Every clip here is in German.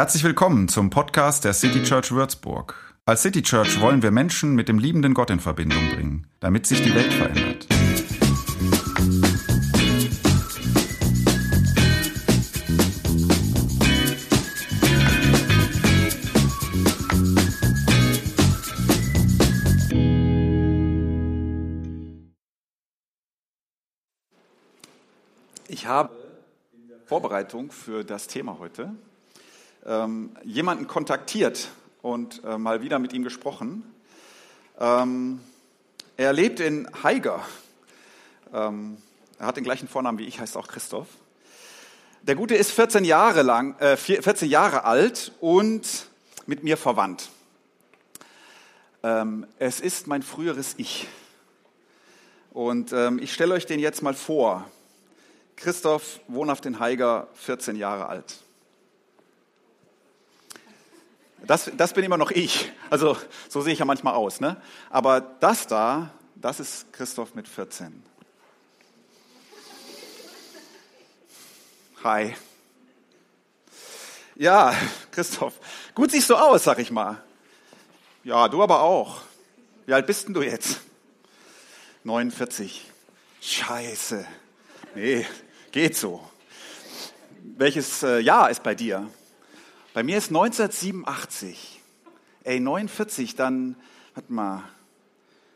Herzlich willkommen zum Podcast der City Church Würzburg. Als City Church wollen wir Menschen mit dem liebenden Gott in Verbindung bringen, damit sich die Welt verändert. Ich habe Vorbereitung für das Thema heute ähm, jemanden kontaktiert und äh, mal wieder mit ihm gesprochen. Ähm, er lebt in Haiger. Ähm, er hat den gleichen Vornamen wie ich, heißt auch Christoph. Der Gute ist 14 Jahre lang, äh, 14 Jahre alt und mit mir verwandt. Ähm, es ist mein früheres Ich. Und ähm, ich stelle euch den jetzt mal vor. Christoph, wohnhaft in Haiger, 14 Jahre alt. Das, das bin immer noch ich. Also so sehe ich ja manchmal aus. Ne? Aber das da, das ist Christoph mit 14. Hi. Ja, Christoph, gut siehst du aus, sag ich mal. Ja, du aber auch. Wie alt bist denn du jetzt? 49. Scheiße. Nee, geht so. Welches äh, Jahr ist bei dir? Bei mir ist 1987. Ey, 49, dann, warte mal,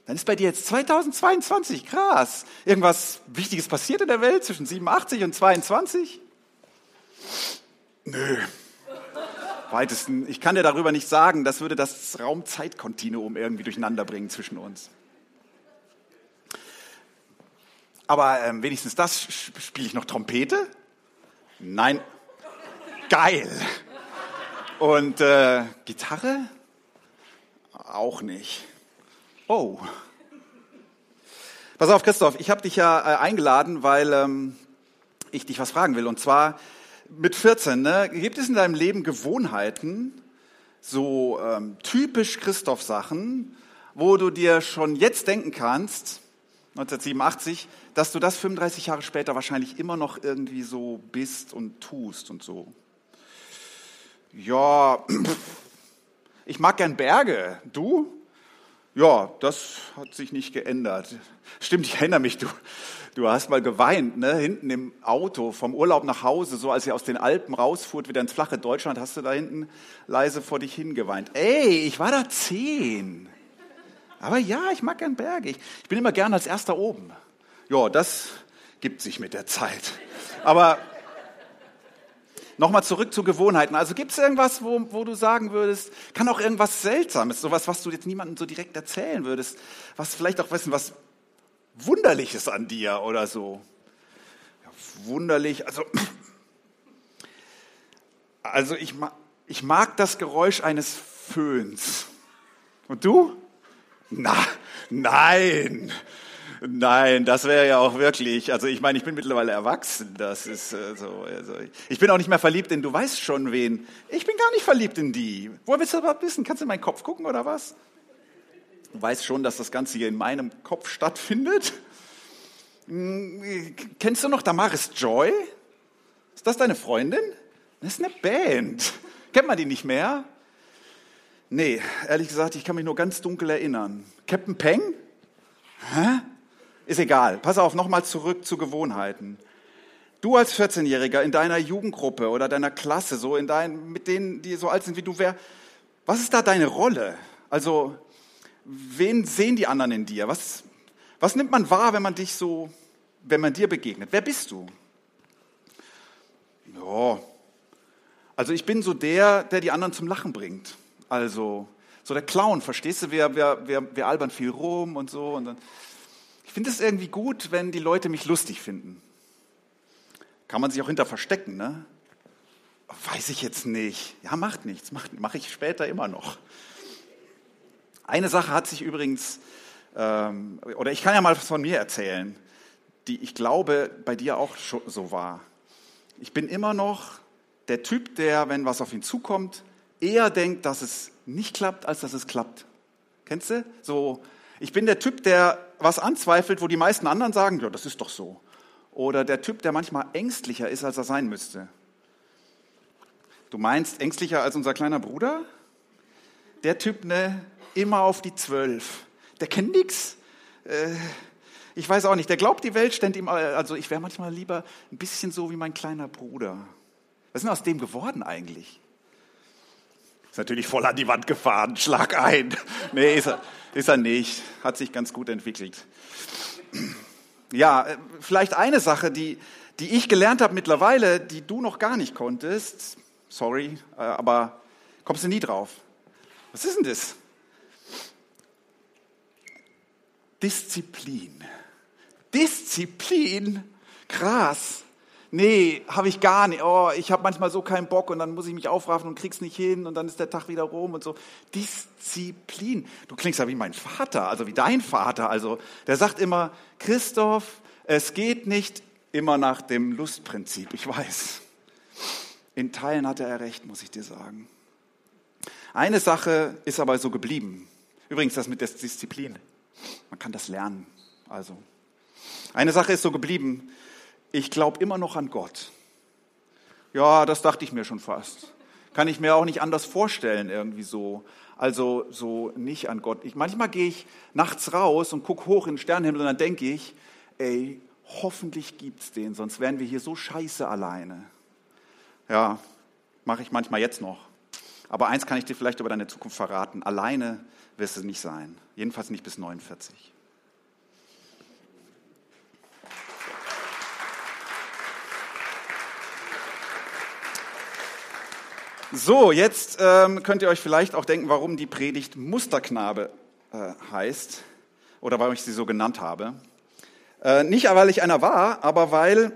dann ist bei dir jetzt 2022, krass. Irgendwas Wichtiges passiert in der Welt zwischen 87 und 22? Nö. Weitesten, ich kann dir darüber nicht sagen, das würde das Raum-Zeit-Kontinuum irgendwie durcheinander bringen zwischen uns. Aber ähm, wenigstens das spiele ich noch Trompete? Nein. Geil. Und äh, Gitarre? Auch nicht. Oh. Pass auf, Christoph, ich habe dich ja äh, eingeladen, weil ähm, ich dich was fragen will. Und zwar mit 14, ne, gibt es in deinem Leben Gewohnheiten, so ähm, typisch Christoph-Sachen, wo du dir schon jetzt denken kannst, 1987, dass du das 35 Jahre später wahrscheinlich immer noch irgendwie so bist und tust und so. Ja, ich mag gern Berge. Du? Ja, das hat sich nicht geändert. Stimmt, ich erinnere mich, du, du hast mal geweint, ne? hinten im Auto vom Urlaub nach Hause, so als ihr aus den Alpen rausfuhrt, wieder ins flache Deutschland, hast du da hinten leise vor dich hingeweint. Ey, ich war da zehn. Aber ja, ich mag gern Berge. Ich, ich bin immer gern als Erster oben. Ja, das gibt sich mit der Zeit. Aber Nochmal zurück zu Gewohnheiten. Also gibt es irgendwas, wo, wo du sagen würdest, kann auch irgendwas Seltsames, sowas, was du jetzt niemandem so direkt erzählen würdest, was vielleicht auch wissen, was Wunderliches an dir oder so. Ja, wunderlich, also, also ich, ich mag das Geräusch eines Föhns. Und du? Na, nein. Nein, das wäre ja auch wirklich, also ich meine, ich bin mittlerweile erwachsen, das ist äh, so, also ich bin auch nicht mehr verliebt in, du weißt schon wen. Ich bin gar nicht verliebt in die. Wo willst du überhaupt wissen? Kannst du in meinen Kopf gucken oder was? Du weißt schon, dass das Ganze hier in meinem Kopf stattfindet. Hm, kennst du noch Damaris Joy? Ist das deine Freundin? Das ist eine Band. Kennt man die nicht mehr? Nee, ehrlich gesagt, ich kann mich nur ganz dunkel erinnern. Captain Peng? Hä? Ist egal. Pass auf, nochmal zurück zu Gewohnheiten. Du als 14-Jähriger in deiner Jugendgruppe oder deiner Klasse, so in deinen, mit denen, die so alt sind wie du, wer, was ist da deine Rolle? Also, wen sehen die anderen in dir? Was, was nimmt man wahr, wenn man dich so, wenn man dir begegnet? Wer bist du? Ja, also ich bin so der, der die anderen zum Lachen bringt. Also, so der Clown, verstehst du? Wir, wir, wir, wir albern viel rum und so. Und dann, finde es irgendwie gut, wenn die Leute mich lustig finden. Kann man sich auch hinter verstecken, ne? Weiß ich jetzt nicht. Ja, macht nichts, mache mach ich später immer noch. Eine Sache hat sich übrigens, ähm, oder ich kann ja mal von mir erzählen, die ich glaube bei dir auch so war. Ich bin immer noch der Typ, der, wenn was auf ihn zukommt, eher denkt, dass es nicht klappt, als dass es klappt. Kennst du? So, ich bin der Typ, der was anzweifelt, wo die meisten anderen sagen, ja, das ist doch so. Oder der Typ, der manchmal ängstlicher ist, als er sein müsste. Du meinst ängstlicher als unser kleiner Bruder? Der Typ, ne, immer auf die Zwölf. Der kennt nix. Äh, ich weiß auch nicht, der glaubt, die Welt ständ ihm, also ich wäre manchmal lieber ein bisschen so wie mein kleiner Bruder. Was ist denn aus dem geworden eigentlich? Ist natürlich voll an die Wand gefahren, schlag ein. Nee, ist er, ist er nicht. Hat sich ganz gut entwickelt. Ja, äh, vielleicht eine Sache, die, die ich gelernt habe mittlerweile, die du noch gar nicht konntest. Sorry, äh, aber kommst du nie drauf. Was ist denn das? Disziplin. Disziplin? Krass. Nee, habe ich gar nicht. Oh, ich habe manchmal so keinen Bock und dann muss ich mich aufraffen und krieg's nicht hin und dann ist der Tag wieder rum und so. Disziplin. Du klingst ja wie mein Vater, also wie dein Vater. Also der sagt immer, Christoph, es geht nicht immer nach dem Lustprinzip. Ich weiß. In Teilen hatte er recht, muss ich dir sagen. Eine Sache ist aber so geblieben. Übrigens das mit der Disziplin. Man kann das lernen. Also eine Sache ist so geblieben ich glaube immer noch an Gott. Ja, das dachte ich mir schon fast. Kann ich mir auch nicht anders vorstellen, irgendwie so. Also so nicht an Gott. Ich, manchmal gehe ich nachts raus und gucke hoch in den Sternenhimmel und dann denke ich, ey, hoffentlich gibt's den, sonst wären wir hier so scheiße alleine. Ja, mache ich manchmal jetzt noch. Aber eins kann ich dir vielleicht über deine Zukunft verraten. Alleine wirst du nicht sein. Jedenfalls nicht bis 49. So, jetzt ähm, könnt ihr euch vielleicht auch denken, warum die Predigt Musterknabe äh, heißt oder warum ich sie so genannt habe. Äh, nicht, weil ich einer war, aber weil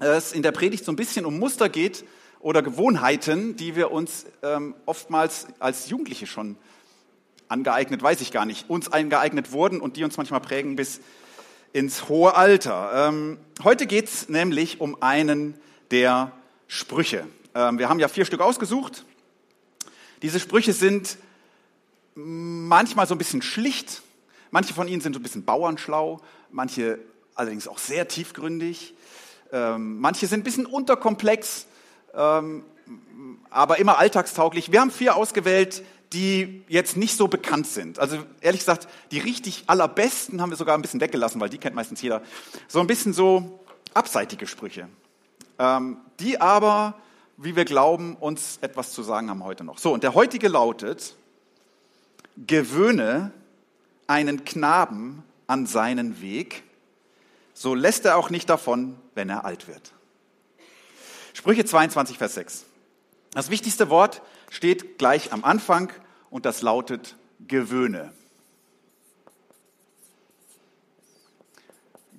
es in der Predigt so ein bisschen um Muster geht oder Gewohnheiten, die wir uns ähm, oftmals als Jugendliche schon angeeignet, weiß ich gar nicht, uns eingeeignet wurden und die uns manchmal prägen bis ins hohe Alter. Ähm, heute geht es nämlich um einen der Sprüche. Ähm, wir haben ja vier Stück ausgesucht. Diese Sprüche sind manchmal so ein bisschen schlicht. Manche von ihnen sind so ein bisschen bauernschlau, manche allerdings auch sehr tiefgründig. Ähm, manche sind ein bisschen unterkomplex, ähm, aber immer alltagstauglich. Wir haben vier ausgewählt, die jetzt nicht so bekannt sind. Also ehrlich gesagt, die richtig allerbesten haben wir sogar ein bisschen weggelassen, weil die kennt meistens jeder. So ein bisschen so abseitige Sprüche, die aber wie wir glauben, uns etwas zu sagen haben heute noch. So, und der heutige lautet, gewöhne einen Knaben an seinen Weg, so lässt er auch nicht davon, wenn er alt wird. Sprüche 22, Vers 6. Das wichtigste Wort steht gleich am Anfang und das lautet gewöhne.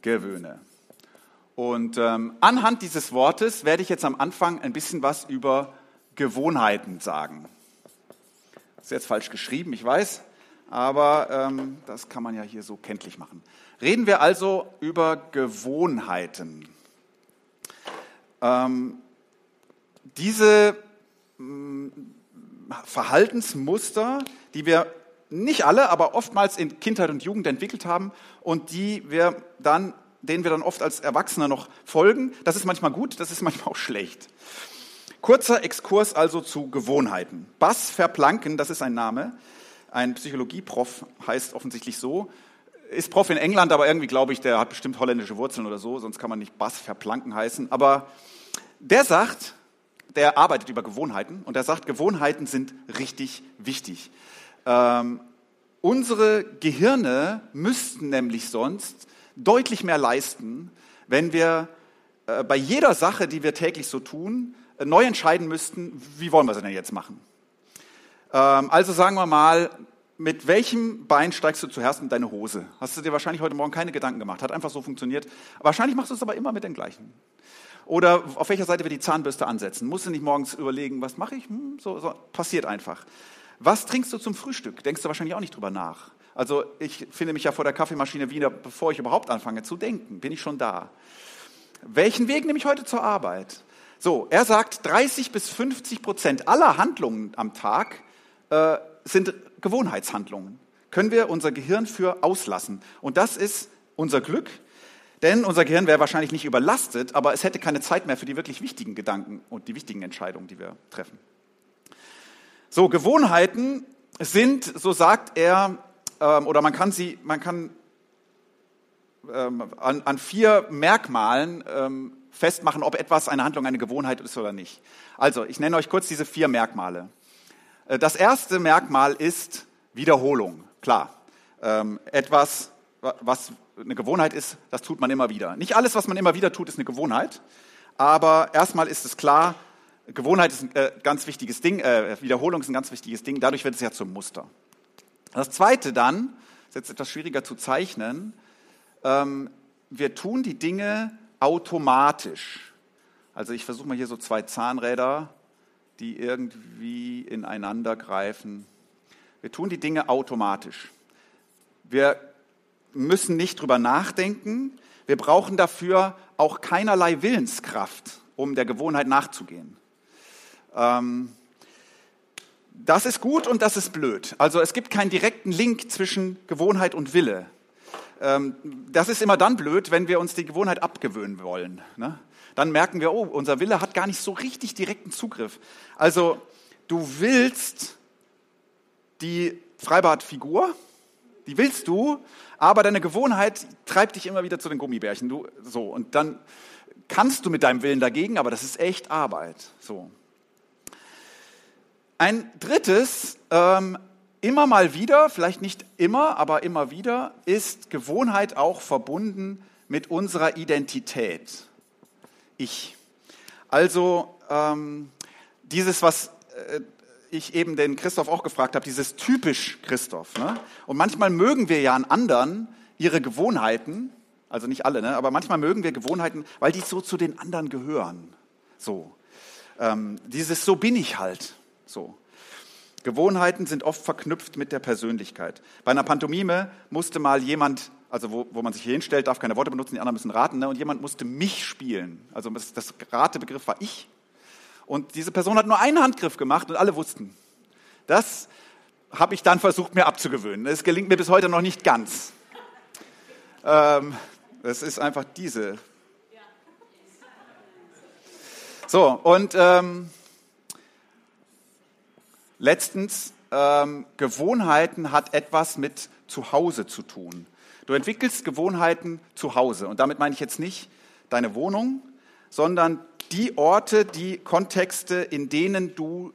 Gewöhne. Und ähm, anhand dieses Wortes werde ich jetzt am Anfang ein bisschen was über Gewohnheiten sagen. Das ist jetzt falsch geschrieben, ich weiß, aber ähm, das kann man ja hier so kenntlich machen. Reden wir also über Gewohnheiten. Ähm, diese mh, mm, Verhaltensmuster, die wir nicht alle, aber oftmals in Kindheit und Jugend entwickelt haben und die wir dann denen wir dann oft als Erwachsene noch folgen. Das ist manchmal gut, das ist manchmal auch schlecht. Kurzer Exkurs also zu Gewohnheiten. Bas Verplanken, das ist ein Name, ein Psychologieprof heißt offensichtlich so, ist Prof in England, aber irgendwie glaube ich, der hat bestimmt holländische Wurzeln oder so, sonst kann man nicht Bas Verplanken heißen. Aber der sagt, der arbeitet über Gewohnheiten und er sagt, Gewohnheiten sind richtig wichtig. Ähm, unsere Gehirne müssten nämlich sonst deutlich mehr leisten, wenn wir äh, bei jeder Sache, die wir täglich so tun, äh, neu entscheiden müssten, wie wollen wir sie denn jetzt machen. Ähm, also sagen wir mal, mit welchem Bein steigst du zuerst in deine Hose? Hast du dir wahrscheinlich heute Morgen keine Gedanken gemacht, hat einfach so funktioniert. Wahrscheinlich machst du es aber immer mit den gleichen. Oder auf welcher Seite wir die Zahnbürste ansetzen. Musst du nicht morgens überlegen, was mache ich? Hm, so, so, passiert einfach. Was trinkst du zum Frühstück? Denkst du wahrscheinlich auch nicht drüber nach. Also ich finde mich ja vor der Kaffeemaschine wieder, bevor ich überhaupt anfange zu denken, bin ich schon da. Welchen Weg nehme ich heute zur Arbeit? So, er sagt, 30 bis 50 Prozent aller Handlungen am Tag äh, sind Gewohnheitshandlungen. Können wir unser Gehirn für auslassen. Und das ist unser Glück, Denn unser Gehirn wäre wahrscheinlich nicht überlastet, aber es hätte keine Zeit mehr für die wirklich wichtigen Gedanken und die wichtigen Entscheidungen, die wir treffen. So, Gewohnheiten sind, so sagt er, ähm, oder man kann sie, man kann ähm, an, an, vier Merkmalen ähm, festmachen, ob etwas eine Handlung eine Gewohnheit ist oder nicht. Also, ich nenne euch kurz diese vier Merkmale. Äh, das erste Merkmal ist Wiederholung. Klar, ähm, etwas, was eine Gewohnheit ist, das tut man immer wieder. Nicht alles, was man immer wieder tut, ist eine Gewohnheit, aber erstmal ist es klar, Gewohnheit ist ein äh, ganz wichtiges Ding, äh, Wiederholung ist ein ganz wichtiges Ding, dadurch wird es ja zum Muster. Das zweite dann, ist jetzt etwas schwieriger zu zeichnen, ähm, wir tun die Dinge automatisch. Also ich versuche mal hier so zwei Zahnräder, die irgendwie ineinander greifen. Wir tun die Dinge automatisch. Wir müssen nicht drüber nachdenken. Wir brauchen dafür auch keinerlei Willenskraft, um der Gewohnheit nachzugehen. Ähm, das ist gut und das ist blöd. Also es gibt keinen direkten Link zwischen Gewohnheit und Wille. Ähm, das ist immer dann blöd, wenn wir uns die Gewohnheit abgewöhnen wollen. Ne? Dann merken wir, oh, unser Wille hat gar nicht so richtig direkten Zugriff. Also du willst die Freibadfigur, die willst du, aber deine Gewohnheit treibt dich immer wieder zu den Gummibärchen. Du, so, und dann kannst du mit deinem Willen dagegen, aber das ist echt Arbeit. So. Ein drittes, ähm, immer mal wieder, vielleicht nicht immer, aber immer wieder, ist Gewohnheit auch verbunden mit unserer Identität. Ich. Also ähm, dieses, was äh, ich eben den Christoph auch gefragt habe, dieses typisch Christoph. Ne? Und manchmal mögen wir ja an anderen ihre Gewohnheiten, also nicht alle, ne? aber manchmal mögen wir Gewohnheiten, weil die so zu den anderen gehören. So. Ähm, dieses So bin ich halt. So. Gewohnheiten sind oft verknüpft mit der Persönlichkeit. Bei einer Pantomime musste mal jemand, also wo, wo man sich hier hinstellt, darf keine Worte benutzen, die anderen müssen raten, ne? und jemand musste mich spielen. Also das, das Ratebegriff war ich. Und diese Person hat nur einen Handgriff gemacht und alle wussten. Das habe ich dann versucht, mir abzugewöhnen. Es gelingt mir bis heute noch nicht ganz. Ähm, es ist einfach diese. So, und ähm, letztens, ähm, Gewohnheiten hat etwas mit Zuhause zu tun. Du entwickelst Gewohnheiten zu Hause. Und damit meine ich jetzt nicht deine Wohnung, sondern die Orte, die Kontexte, in denen du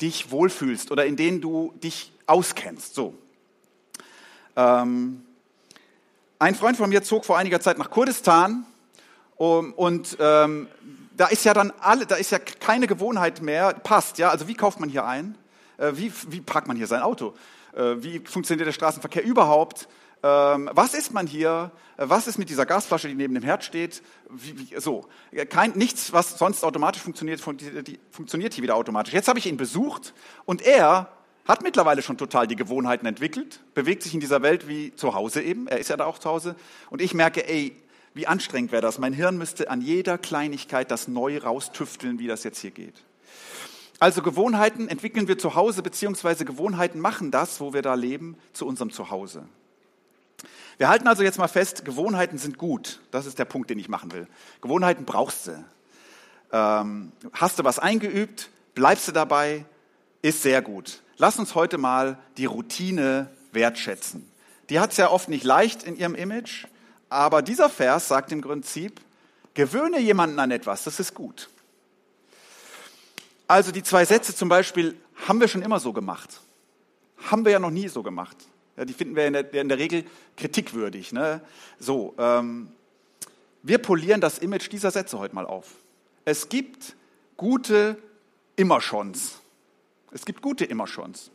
dich wohlfühlst oder in denen du dich auskennst. So. Ähm, ein Freund von mir zog vor einiger Zeit nach Kurdistan um, und ähm, da ist ja dann alle, da ist ja keine Gewohnheit mehr, passt, ja. Also wie kauft man hier ein? Äh, wie, wie parkt man hier sein Auto? Äh, wie funktioniert der Straßenverkehr überhaupt? Ähm, was isst man hier? Äh, was ist mit dieser Gasflasche, die neben dem Herd steht? Wie, wie, so, Kein, nichts, was sonst automatisch funktioniert, funktioniert hier wieder automatisch. Jetzt habe ich ihn besucht und er hat mittlerweile schon total die Gewohnheiten entwickelt, bewegt sich in dieser Welt wie zu Hause eben. Er ist ja da auch zu Hause. Und ich merke, ey, wie anstrengend wäre das? Mein Hirn müsste an jeder Kleinigkeit das neu raustüfteln, wie das jetzt hier geht. Also Gewohnheiten entwickeln wir zu Hause, beziehungsweise Gewohnheiten machen das, wo wir da leben, zu unserem Zuhause. Wir halten also jetzt mal fest, Gewohnheiten sind gut. Das ist der Punkt, den ich machen will. Gewohnheiten brauchst du. Ähm, hast du was eingeübt, bleibst du dabei, ist sehr gut. Lass uns heute mal die Routine wertschätzen. Die hat es ja oft nicht leicht in ihrem Image, aber dieser Vers sagt im Prinzip, gewöhne jemanden an etwas, das ist gut. Also die zwei Sätze zum Beispiel haben wir schon immer so gemacht. Haben wir ja noch nie so gemacht. Ja, die finden wir in der, in der Regel kritikwürdig. Ne? So, ähm, wir polieren das Image dieser Sätze heute mal auf. Es gibt gute Immer-Schons. Es gibt gute Immer-Schons.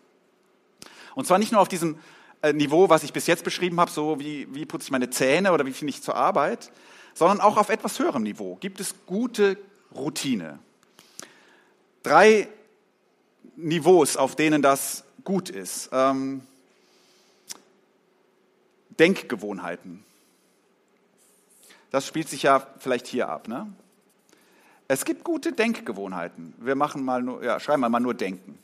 Und zwar nicht nur auf diesem äh, Niveau, was ich bis jetzt beschrieben habe, so wie, wie putze ich meine Zähne oder wie finde ich zur Arbeit, sondern auch auf etwas höherem Niveau gibt es gute Routine. Drei Niveaus, auf denen das gut ist. Ähm, Denkgewohnheiten. Das spielt sich ja vielleicht hier ab. Ne? Es gibt gute Denkgewohnheiten. Wir machen mal nur, ja, schreiben mal nur Denken.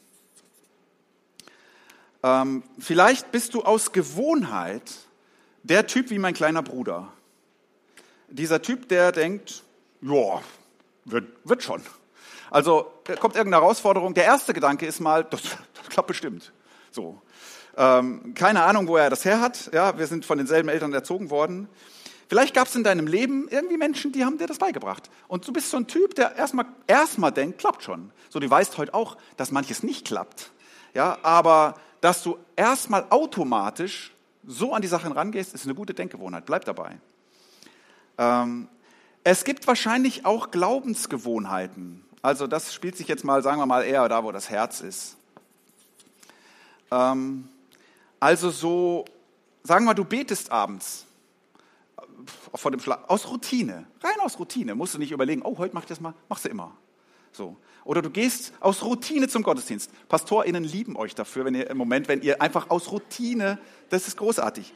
Ähm, vielleicht bist du aus Gewohnheit der Typ wie mein kleiner Bruder. dieser Typ, der denkt, ja, wird, wird schon. Also kommt irgendeine Herausforderung. Der erste Gedanke ist mal, das, das klappt bestimmt. So. Ähm, keine Ahnung, wo er das her hat. Ja, wir sind von denselben Eltern erzogen worden. Vielleicht gab es in deinem Leben irgendwie Menschen, die haben dir das beigebracht. Und du bist so ein Typ, der erstmal erstmal denkt, klappt schon. So, du weißt heute auch, dass manches nicht klappt. Ja, aber dass du erstmal automatisch so an die Sachen rangehst, ist eine gute Denkgewohnheit. Bleib dabei. Ähm, es gibt wahrscheinlich auch Glaubensgewohnheiten. Also das spielt sich jetzt mal, sagen wir mal, eher da, wo das Herz ist. Ähm, also so, sagen wir, du betest abends äh, vor dem aus Routine, rein aus Routine. Musst du nicht überlegen, oh, heute mach ich das mal, machst du immer. So. Oder du gehst aus Routine zum Gottesdienst. PastorInnen lieben euch dafür, wenn ihr im Moment, wenn ihr einfach aus Routine, das ist großartig.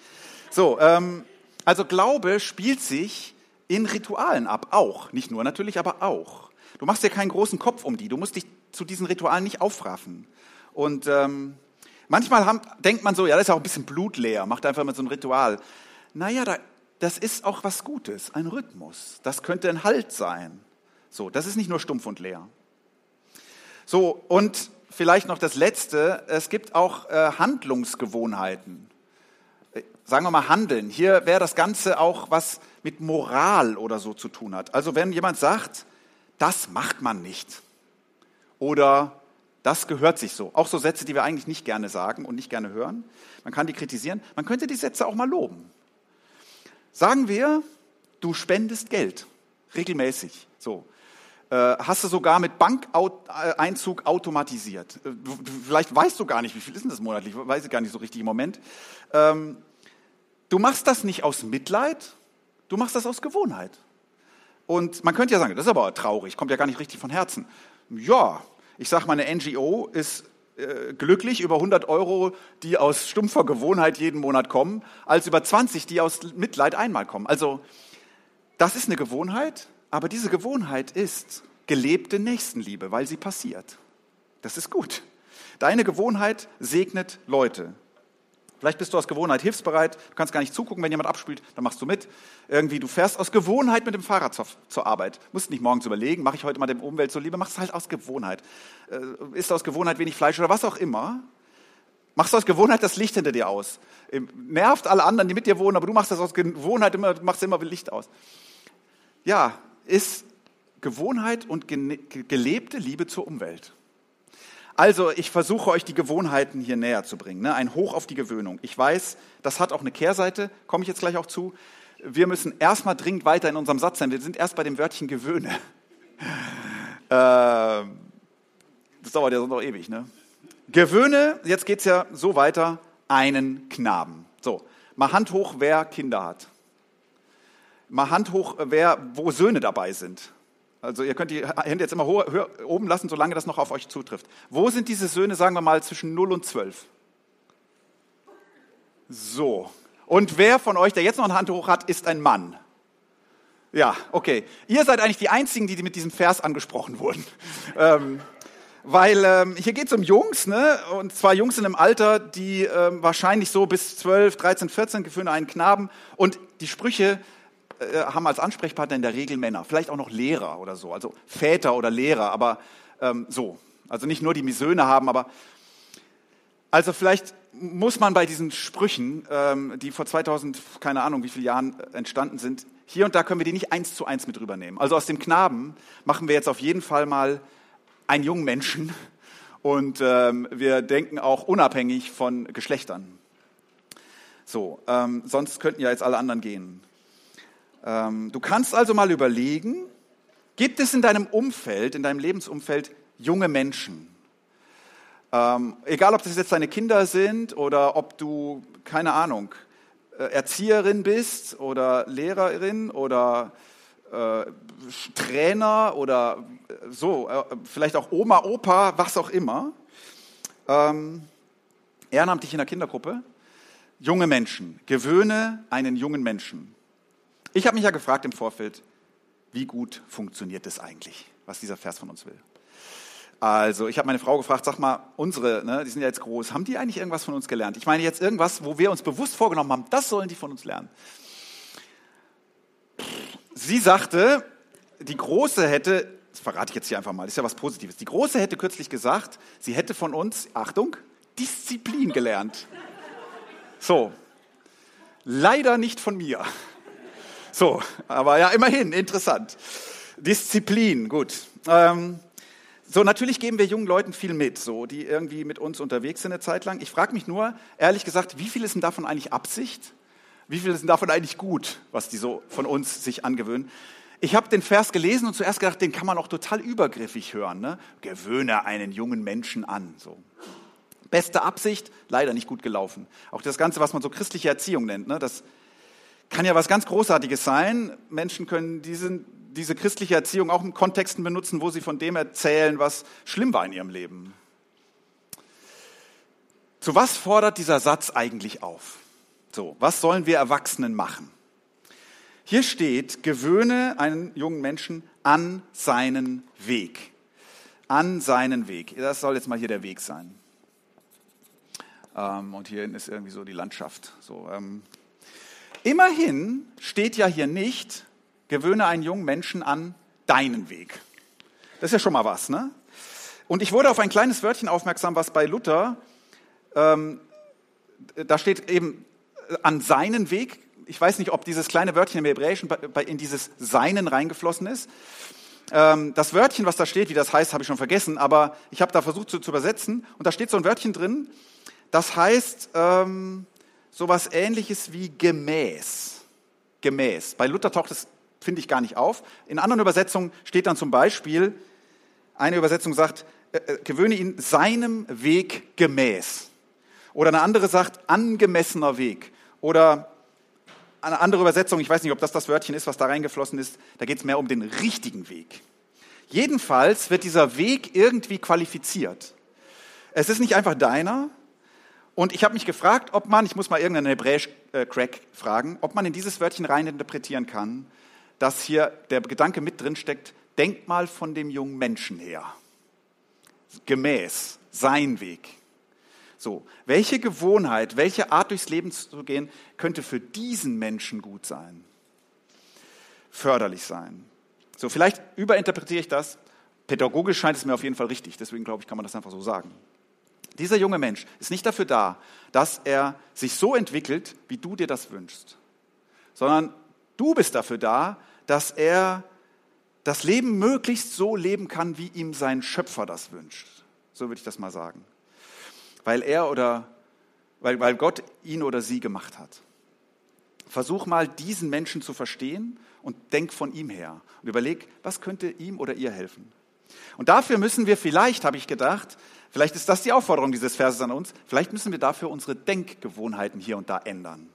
So, ähm, also Glaube spielt sich in Ritualen ab, auch. Nicht nur natürlich, aber auch. Du machst dir keinen großen Kopf um die. Du musst dich zu diesen Ritualen nicht aufraffen. Und ähm, manchmal haben, denkt man so, ja, das ist auch ein bisschen blutleer, macht einfach mal so ein Ritual. Naja, da, das ist auch was Gutes, ein Rhythmus. Das könnte ein Halt sein. So, das ist nicht nur stumpf und leer. So, und vielleicht noch das Letzte, es gibt auch äh, Handlungsgewohnheiten. Sagen wir mal Handeln. Hier wäre das Ganze auch was mit Moral oder so zu tun hat. Also wenn jemand sagt, das macht man nicht. Oder das gehört sich so. Auch so Sätze, die wir eigentlich nicht gerne sagen und nicht gerne hören. Man kann die kritisieren. Man könnte die Sätze auch mal loben. Sagen wir, du spendest Geld. Regelmäßig. So. Äh, hast du sogar mit Bankeinzug automatisiert. Äh, vielleicht weißt du gar nicht, wie viel ist denn das monatlich? Weiß ich gar nicht so richtig im Moment. Ähm, du machst das nicht aus Mitleid, du machst das aus Gewohnheit. Und man könnte ja sagen, das ist aber traurig, kommt ja gar nicht richtig von Herzen. Ja, ich sage, meine NGO ist äh, glücklich über 100 Euro, die aus stumpfer Gewohnheit jeden Monat kommen, als über 20, die aus Mitleid einmal kommen. Also das ist eine Gewohnheit, aber diese Gewohnheit ist gelebte Nächstenliebe, weil sie passiert. Das ist gut. Deine Gewohnheit segnet Leute. Vielleicht bist du aus Gewohnheit hilfsbereit, du kannst gar nicht zugucken, wenn jemand abspielt, dann machst du mit. Irgendwie, du fährst aus Gewohnheit mit dem Fahrrad zur, zur Arbeit. Musst nicht morgens überlegen, mache ich heute mal dem Umwelt so lieber, machst halt aus Gewohnheit. Äh, isst aus Gewohnheit wenig Fleisch oder was auch immer. Machst du aus Gewohnheit das Licht hinter dir aus. Nervt alle anderen, die mit dir wohnen, aber du machst das aus Gewohnheit immer, machst immer Licht aus. Ja, ist Gewohnheit und gelebte Liebe zur Umwelt. Also ich versuche euch die Gewohnheiten hier näher zu bringen. Ne? Ein Hoch auf die Gewöhnung. Ich weiß, das hat auch eine Kehrseite, komme ich jetzt gleich auch zu. Wir müssen erstmal dringend weiter in unserem Satz sein. Wir sind erst bei dem Wörtchen gewöhne. Äh, das dauert ja noch ewig. Ne? Gewöhne, jetzt geht es ja so weiter, einen Knaben. So, mal Hand hoch, wer Kinder hat. Mal Hand hoch, wer, wo Söhne dabei sind. Also ihr könnt die Hände jetzt immer hoch, oben lassen, solange das noch auf euch zutrifft. Wo sind diese Söhne, sagen wir mal, zwischen 0 und 12? So. Und wer von euch, der jetzt noch eine Hand hoch hat, ist ein Mann? Ja, okay. Ihr seid eigentlich die Einzigen, die mit diesem Vers angesprochen wurden. ähm, weil ähm, hier geht es um Jungs, ne? und zwar Jungs in einem Alter, die ähm, wahrscheinlich so bis 12, 13, 14 gefühlen einen Knaben. Und die Sprüche äh, haben als Ansprechpartner in der Regel Männer, vielleicht auch noch Lehrer oder so, also Väter oder Lehrer, aber ähm, so. Also nicht nur die Söhne haben, aber also vielleicht muss man bei diesen Sprüchen, ähm, die vor 2000, keine Ahnung wie viele Jahren äh, entstanden sind, hier und da können wir die nicht eins zu eins mit rübernehmen. Also aus dem Knaben machen wir jetzt auf jeden Fall mal einen jungen Menschen und ähm, wir denken auch unabhängig von Geschlechtern. So, ähm, sonst könnten ja jetzt alle anderen gehen. Ähm, du kannst also mal überlegen, gibt es in deinem Umfeld, in deinem Lebensumfeld junge Menschen? Ähm, egal, ob das jetzt deine Kinder sind oder ob du, keine Ahnung, äh, Erzieherin bist oder Lehrerin oder äh, Trainer oder äh, so, äh, vielleicht auch Oma, Opa, was auch immer. Ähm, ehrenamtlich in der Kindergruppe. Junge Menschen. Gewöhne einen jungen Menschen. Ich habe mich ja gefragt im Vorfeld, wie gut funktioniert das eigentlich, was dieser Vers von uns will. Also, ich habe meine Frau gefragt, sag mal, unsere, ne, die sind ja jetzt groß, haben die eigentlich irgendwas von uns gelernt? Ich meine jetzt irgendwas, wo wir uns bewusst vorgenommen haben, das sollen die von uns lernen. Sie sagte, die Große hätte, das verrate ich jetzt hier einfach mal, ist ja was Positives, die Große hätte kürzlich gesagt, sie hätte von uns, Achtung, Disziplin gelernt. So, leider nicht von mir. So, aber ja, immerhin, interessant. Disziplin, gut. Ähm, so, natürlich geben wir jungen Leuten viel mit, so, die irgendwie mit uns unterwegs sind eine Zeit lang. Ich frage mich nur, ehrlich gesagt, wie viel ist denn davon eigentlich Absicht? Wie viel ist denn davon eigentlich gut, was die so von uns sich angewöhnen? Ich habe den Vers gelesen und zuerst gedacht, den kann man auch total übergriffig hören. Ne? Gewöhne einen jungen Menschen an. So. Beste Absicht, leider nicht gut gelaufen. Auch das Ganze, was man so christliche Erziehung nennt, ne? das kann ja was ganz Großartiges sein. Menschen können diesen, diese christliche Erziehung auch in Kontexten benutzen, wo sie von dem erzählen, was schlimm war in ihrem Leben. Zu was fordert dieser Satz eigentlich auf? So, was sollen wir Erwachsenen machen? Hier steht, gewöhne einen jungen Menschen an seinen Weg. An seinen Weg. Das soll jetzt mal hier der Weg sein. Ähm, und hier hinten ist irgendwie so die Landschaft. So, ähm. Immerhin steht ja hier nicht, gewöhne einen jungen Menschen an deinen Weg. Das ist ja schon mal was, ne? Und ich wurde auf ein kleines Wörtchen aufmerksam, was bei Luther, ähm, da steht eben äh, an seinen Weg. Ich weiß nicht, ob dieses kleine Wörtchen im Hebräischen in dieses Seinen reingeflossen ist. Ähm, das Wörtchen, was da steht, wie das heißt, habe ich schon vergessen, aber ich habe da versucht zu, zu, übersetzen. Und da steht so ein Wörtchen drin, das heißt ähm, sowas ähnliches wie gemäß. Gemäß. Bei Luther taucht es finde ich gar nicht auf. In anderen Übersetzungen steht dann zum Beispiel, eine Übersetzung sagt, äh, äh, gewöhne ihn seinem Weg gemäß. Oder eine andere sagt, angemessener Weg. Oder eine andere Übersetzung, ich weiß nicht, ob das das Wörtchen ist, was da reingeflossen ist, da geht es mehr um den richtigen Weg. Jedenfalls wird dieser Weg irgendwie qualifiziert. Es ist nicht einfach deiner. Und ich habe mich gefragt, ob man, ich muss mal irgendeinen Hebräisch-Crack äh, fragen, ob man in dieses Wörtchen rein interpretieren kann, dass hier der Gedanke mit drin steckt, denk mal von dem jungen Menschen her. Gemäß, sein Weg. So, welche Gewohnheit, welche Art durchs Leben zu gehen, könnte für diesen Menschen gut sein? Förderlich sein. So, vielleicht überinterpretiere ich das. Pädagogisch scheint es mir auf jeden Fall richtig, deswegen glaube ich, kann man das einfach so sagen. Dieser junge Mensch ist nicht dafür da, dass er sich so entwickelt, wie du dir das wünschst, sondern du bist dafür da, dass er das Leben möglichst so leben kann, wie ihm sein Schöpfer das wünscht. So würde ich das mal sagen. Weil er oder weil, weil Gott ihn oder sie gemacht hat. Versuch mal, diesen Menschen zu verstehen und denk von ihm her und überleg, was könnte ihm oder ihr helfen. Und dafür müssen wir vielleicht, habe ich gedacht, vielleicht ist das die Aufforderung dieses Verses an uns, vielleicht müssen wir dafür unsere Denkgewohnheiten hier und da ändern.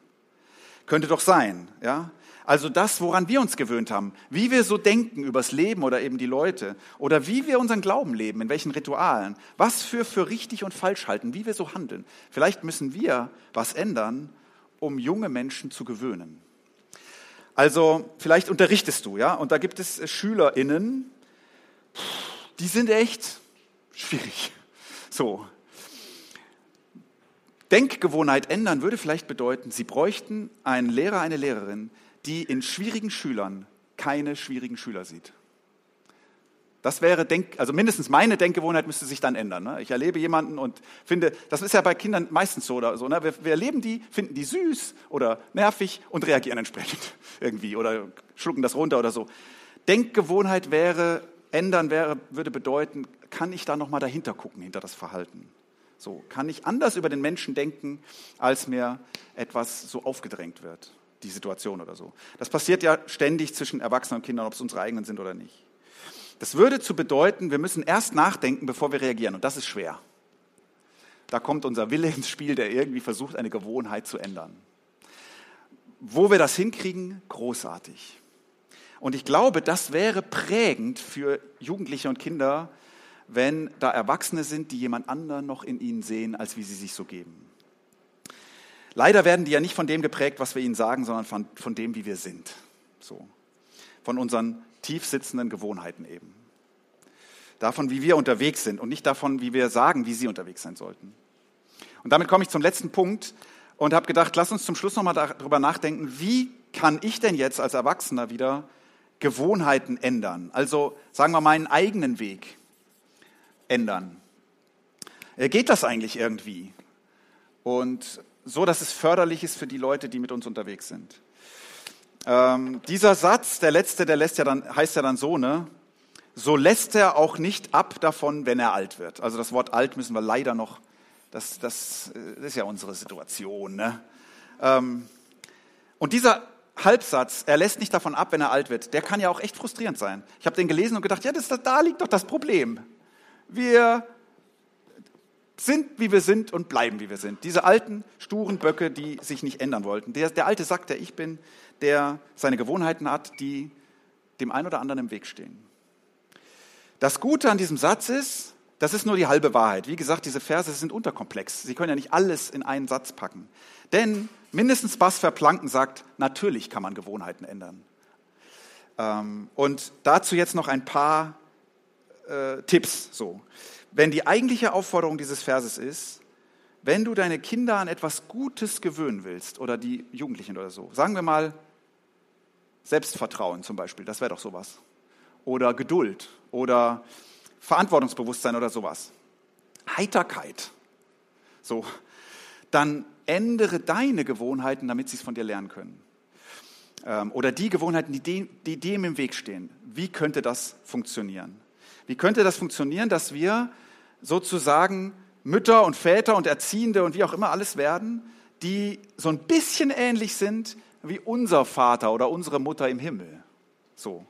Könnte doch sein, ja? Also das, woran wir uns gewöhnt haben, wie wir so denken übers Leben oder eben die Leute oder wie wir unseren Glauben leben, in welchen Ritualen, was wir für richtig und falsch halten, wie wir so handeln. Vielleicht müssen wir was ändern, um junge Menschen zu gewöhnen. Also vielleicht unterrichtest du, ja, und da gibt es SchülerInnen, die sind echt schwierig. So. Denkgewohnheit ändern würde vielleicht bedeuten, sie bräuchten einen Lehrer, eine Lehrerin, die in schwierigen Schülern keine schwierigen Schüler sieht. Das wäre, Denk, also mindestens meine Denkgewohnheit müsste sich dann ändern. Ne? Ich erlebe jemanden und finde, das ist ja bei Kindern meistens so oder so. Ne? Wir, wir erleben die, finden die süß oder nervig und reagieren entsprechend irgendwie oder schlucken das runter oder so. Denkgewohnheit wäre, ändern wäre, würde bedeuten, kann ich da nochmal dahinter gucken, hinter das Verhalten? So, kann ich anders über den Menschen denken, als mir etwas so aufgedrängt wird? die Situation oder so. Das passiert ja ständig zwischen Erwachsenen und Kindern, ob es unsere eigenen sind oder nicht. Das würde zu bedeuten, wir müssen erst nachdenken, bevor wir reagieren. Und das ist schwer. Da kommt unser Wille ins Spiel, der irgendwie versucht, eine Gewohnheit zu ändern. Wo wir das hinkriegen, großartig. Und ich glaube, das wäre prägend für Jugendliche und Kinder, wenn da Erwachsene sind, die jemand anderen noch in ihnen sehen, als wie sie sich so geben. Leider werden die ja nicht von dem geprägt, was wir ihnen sagen, sondern von, von dem, wie wir sind. So. Von unseren tief sitzenden Gewohnheiten eben. Davon, wie wir unterwegs sind und nicht davon, wie wir sagen, wie sie unterwegs sein sollten. Und damit komme ich zum letzten Punkt und habe gedacht, lass uns zum Schluss nochmal darüber nachdenken, wie kann ich denn jetzt als Erwachsener wieder Gewohnheiten ändern, also sagen wir meinen eigenen Weg ändern. Äh, geht das eigentlich irgendwie? Und so, dass es förderlich ist für die Leute, die mit uns unterwegs sind. Ähm, dieser Satz, der letzte, der lässt ja dann, heißt ja dann so, ne? So lässt er auch nicht ab davon, wenn er alt wird. Also das Wort alt müssen wir leider noch, das, das, das ist ja unsere Situation, ne? Ähm, und dieser Halbsatz, er lässt nicht davon ab, wenn er alt wird, der kann ja auch echt frustrierend sein. Ich habe den gelesen und gedacht, ja, das, da liegt doch das Problem. Wir sind, wie wir sind und bleiben, wie wir sind. Diese alten, sturen Böcke, die sich nicht ändern wollten. Der, der alte Sack, der ich bin, der seine Gewohnheiten hat, die dem einen oder anderen im Weg stehen. Das Gute an diesem Satz ist, das ist nur die halbe Wahrheit. Wie gesagt, diese Verse sind unterkomplex. Sie können ja nicht alles in einen Satz packen. Denn mindestens Bas Verplanken sagt, natürlich kann man Gewohnheiten ändern. Ähm, und dazu jetzt noch ein paar äh, Tipps. So. Wenn die eigentliche Aufforderung dieses Verses ist, wenn du deine Kinder an etwas Gutes gewöhnen willst oder die Jugendlichen oder so, sagen wir mal Selbstvertrauen zum Beispiel, das wäre doch sowas. Oder Geduld oder Verantwortungsbewusstsein oder sowas. Heiterkeit. So, dann ändere deine Gewohnheiten, damit sie es von dir lernen können. Ähm, oder die Gewohnheiten, die dem, die dem im Weg stehen. Wie könnte das funktionieren? Wie könnte das funktionieren, dass wir sozusagen Mütter und Väter und Erziehende und wie auch immer alles werden, die so ein bisschen ähnlich sind wie unser Vater oder unsere Mutter im Himmel. So.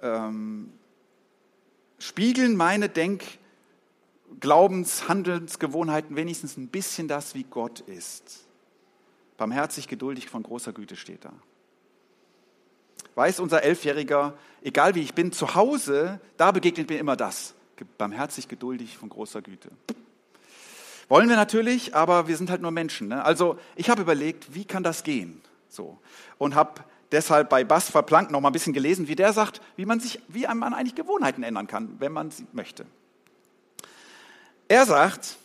Ähm, spiegeln meine Denk-, Glaubens-, Handelsgewohnheiten wenigstens ein bisschen das, wie Gott ist. Barmherzig, geduldig, von großer Güte steht da. Weiß unser Elfjähriger, egal wie ich bin, zu Hause, da begegnet mir immer das. Barmherzig, geduldig, von großer Güte. Wollen wir natürlich, aber wir sind halt nur Menschen. Ne? Also ich habe überlegt, wie kann das gehen? So. Und habe deshalb bei Bas Verplank noch mal ein bisschen gelesen, wie der sagt, wie man sich, wie man eigentlich Gewohnheiten ändern kann, wenn man sie möchte. Er sagt,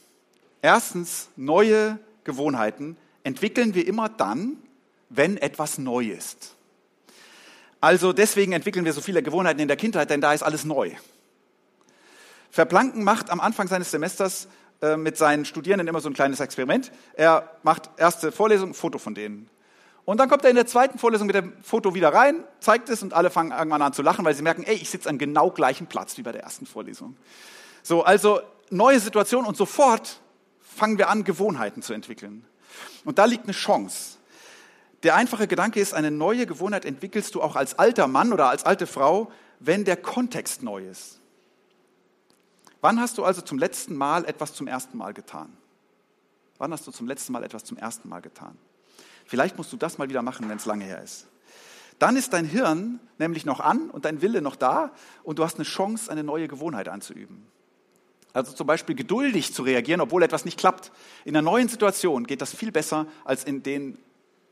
erstens, neue Gewohnheiten entwickeln wir immer dann, wenn etwas neu ist. Also deswegen entwickeln wir so viele Gewohnheiten in der Kindheit, denn da ist alles neu. Verplanken macht am Anfang seines Semesters äh, mit seinen Studierenden immer so ein kleines Experiment. Er macht erste Vorlesung, Foto von denen. Und dann kommt er in der zweiten Vorlesung mit dem Foto wieder rein, zeigt es und alle fangen irgendwann an zu lachen, weil sie merken, ey, ich sitze am genau gleichen Platz wie bei der ersten Vorlesung. So, also neue Situation und sofort fangen wir an, Gewohnheiten zu entwickeln. Und da liegt eine Chance. Der einfache Gedanke ist, eine neue Gewohnheit entwickelst du auch als alter Mann oder als alte Frau, wenn der Kontext neu ist. Wann hast du also zum letzten Mal etwas zum ersten Mal getan? Wann hast du zum letzten Mal etwas zum ersten Mal getan? Vielleicht musst du das mal wieder machen, wenn es lange her ist. Dann ist dein Hirn nämlich noch an und dein Wille noch da und du hast eine Chance, eine neue Gewohnheit anzuüben. Also zum Beispiel geduldig zu reagieren, obwohl etwas nicht klappt. In einer neuen Situation geht das viel besser als in denen,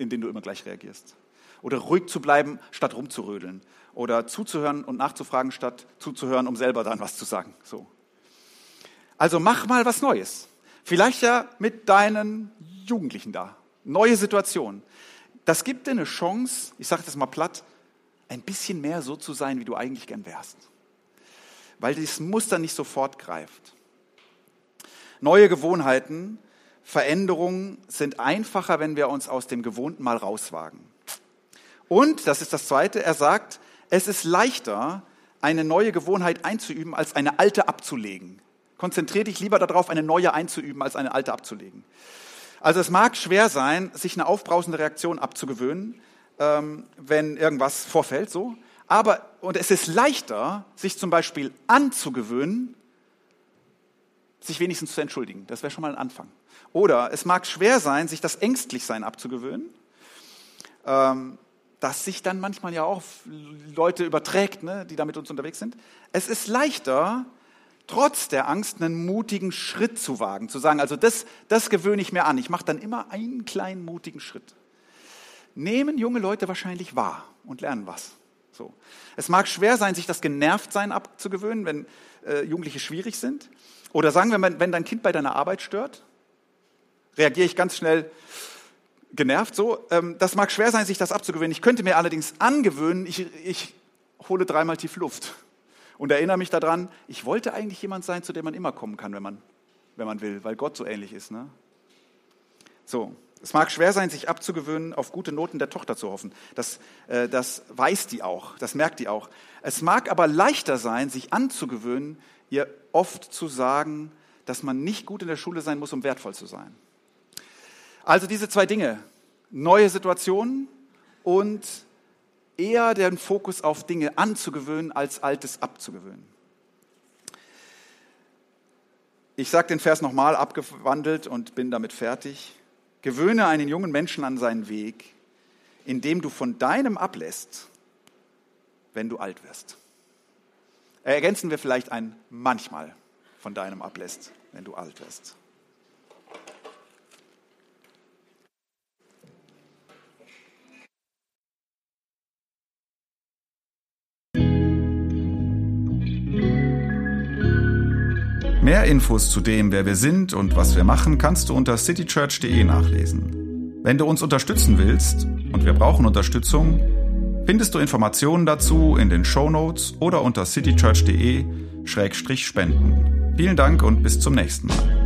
in denen du immer gleich reagierst. Oder ruhig zu bleiben, statt rumzurödeln. Oder zuzuhören und nachzufragen, statt zuzuhören, um selber dann was zu sagen. So. Also mach mal was Neues. Vielleicht ja mit deinen Jugendlichen da neue Situation. Das gibt dir eine Chance, ich sage das mal platt, ein bisschen mehr so zu sein, wie du eigentlich gern wärst. Weil dieses Muster nicht sofort greift. Neue Gewohnheiten, Veränderungen sind einfacher, wenn wir uns aus dem Gewohnten mal rauswagen. Und, das ist das Zweite, er sagt, es ist leichter, eine neue Gewohnheit einzuüben, als eine alte abzulegen. Konzentriere dich lieber darauf, eine neue einzuüben, als eine alte abzulegen. Also es mag schwer sein, sich eine aufbrausende Reaktion abzugewöhnen, ähm, wenn irgendwas vorfällt, so. Aber, und es ist leichter, sich zum Beispiel anzugewöhnen, sich wenigstens zu entschuldigen. Das wäre schon mal ein Anfang. Oder es mag schwer sein, sich das Ängstlichsein abzugewöhnen, ähm, das sich dann manchmal ja auch Leute überträgt, ne, die da mit uns unterwegs sind. Es ist leichter, trotz der Angst einen mutigen Schritt zu wagen, zu sagen, also das, das gewöhne ich mir an. Ich mache dann immer einen kleinen mutigen Schritt. Nehmen junge Leute wahrscheinlich wahr und lernen was. So. Es mag schwer sein, sich das Genervtsein abzugewöhnen, wenn äh, Jugendliche schwierig sind. Oder sagen wir, wenn dein Kind bei deiner Arbeit stört, reagiere ich ganz schnell, genervt so. Ähm, das mag schwer sein, sich das abzugewöhnen. Ich könnte mir allerdings angewöhnen, ich, ich hole dreimal tief Luft und erinnere mich daran, ich wollte eigentlich jemand sein, zu dem man immer kommen kann, wenn man, wenn man will, weil Gott so ähnlich ist. Ne? So, es mag schwer sein, sich abzugewöhnen, auf gute Noten der Tochter zu hoffen. Das, äh, das weiß die auch, das merkt die auch. Es mag aber leichter sein, sich anzugewöhnen, ihr oft zu sagen, dass man nicht gut in der Schule sein muss, um wertvoll zu sein. Also diese zwei Dinge, neue Situationen und eher den Fokus auf Dinge anzugewöhnen, als Altes abzugewöhnen. Ich sage den Vers nochmal abgewandelt und bin damit fertig. Gewöhne einen jungen Menschen an seinen Weg, indem du von deinem ablässt, wenn du alt wirst. Ergänzen wir vielleicht ein manchmal von deinem ablässt, wenn du alt wirst. Mehr Infos zu dem, wer wir sind und was wir machen, kannst du unter citychurch.de nachlesen. Wenn du uns unterstützen willst, und wir brauchen Unterstützung, findest du Informationen dazu in den Show Notes oder unter citychurch.de-spenden. Vielen Dank und bis zum nächsten Mal.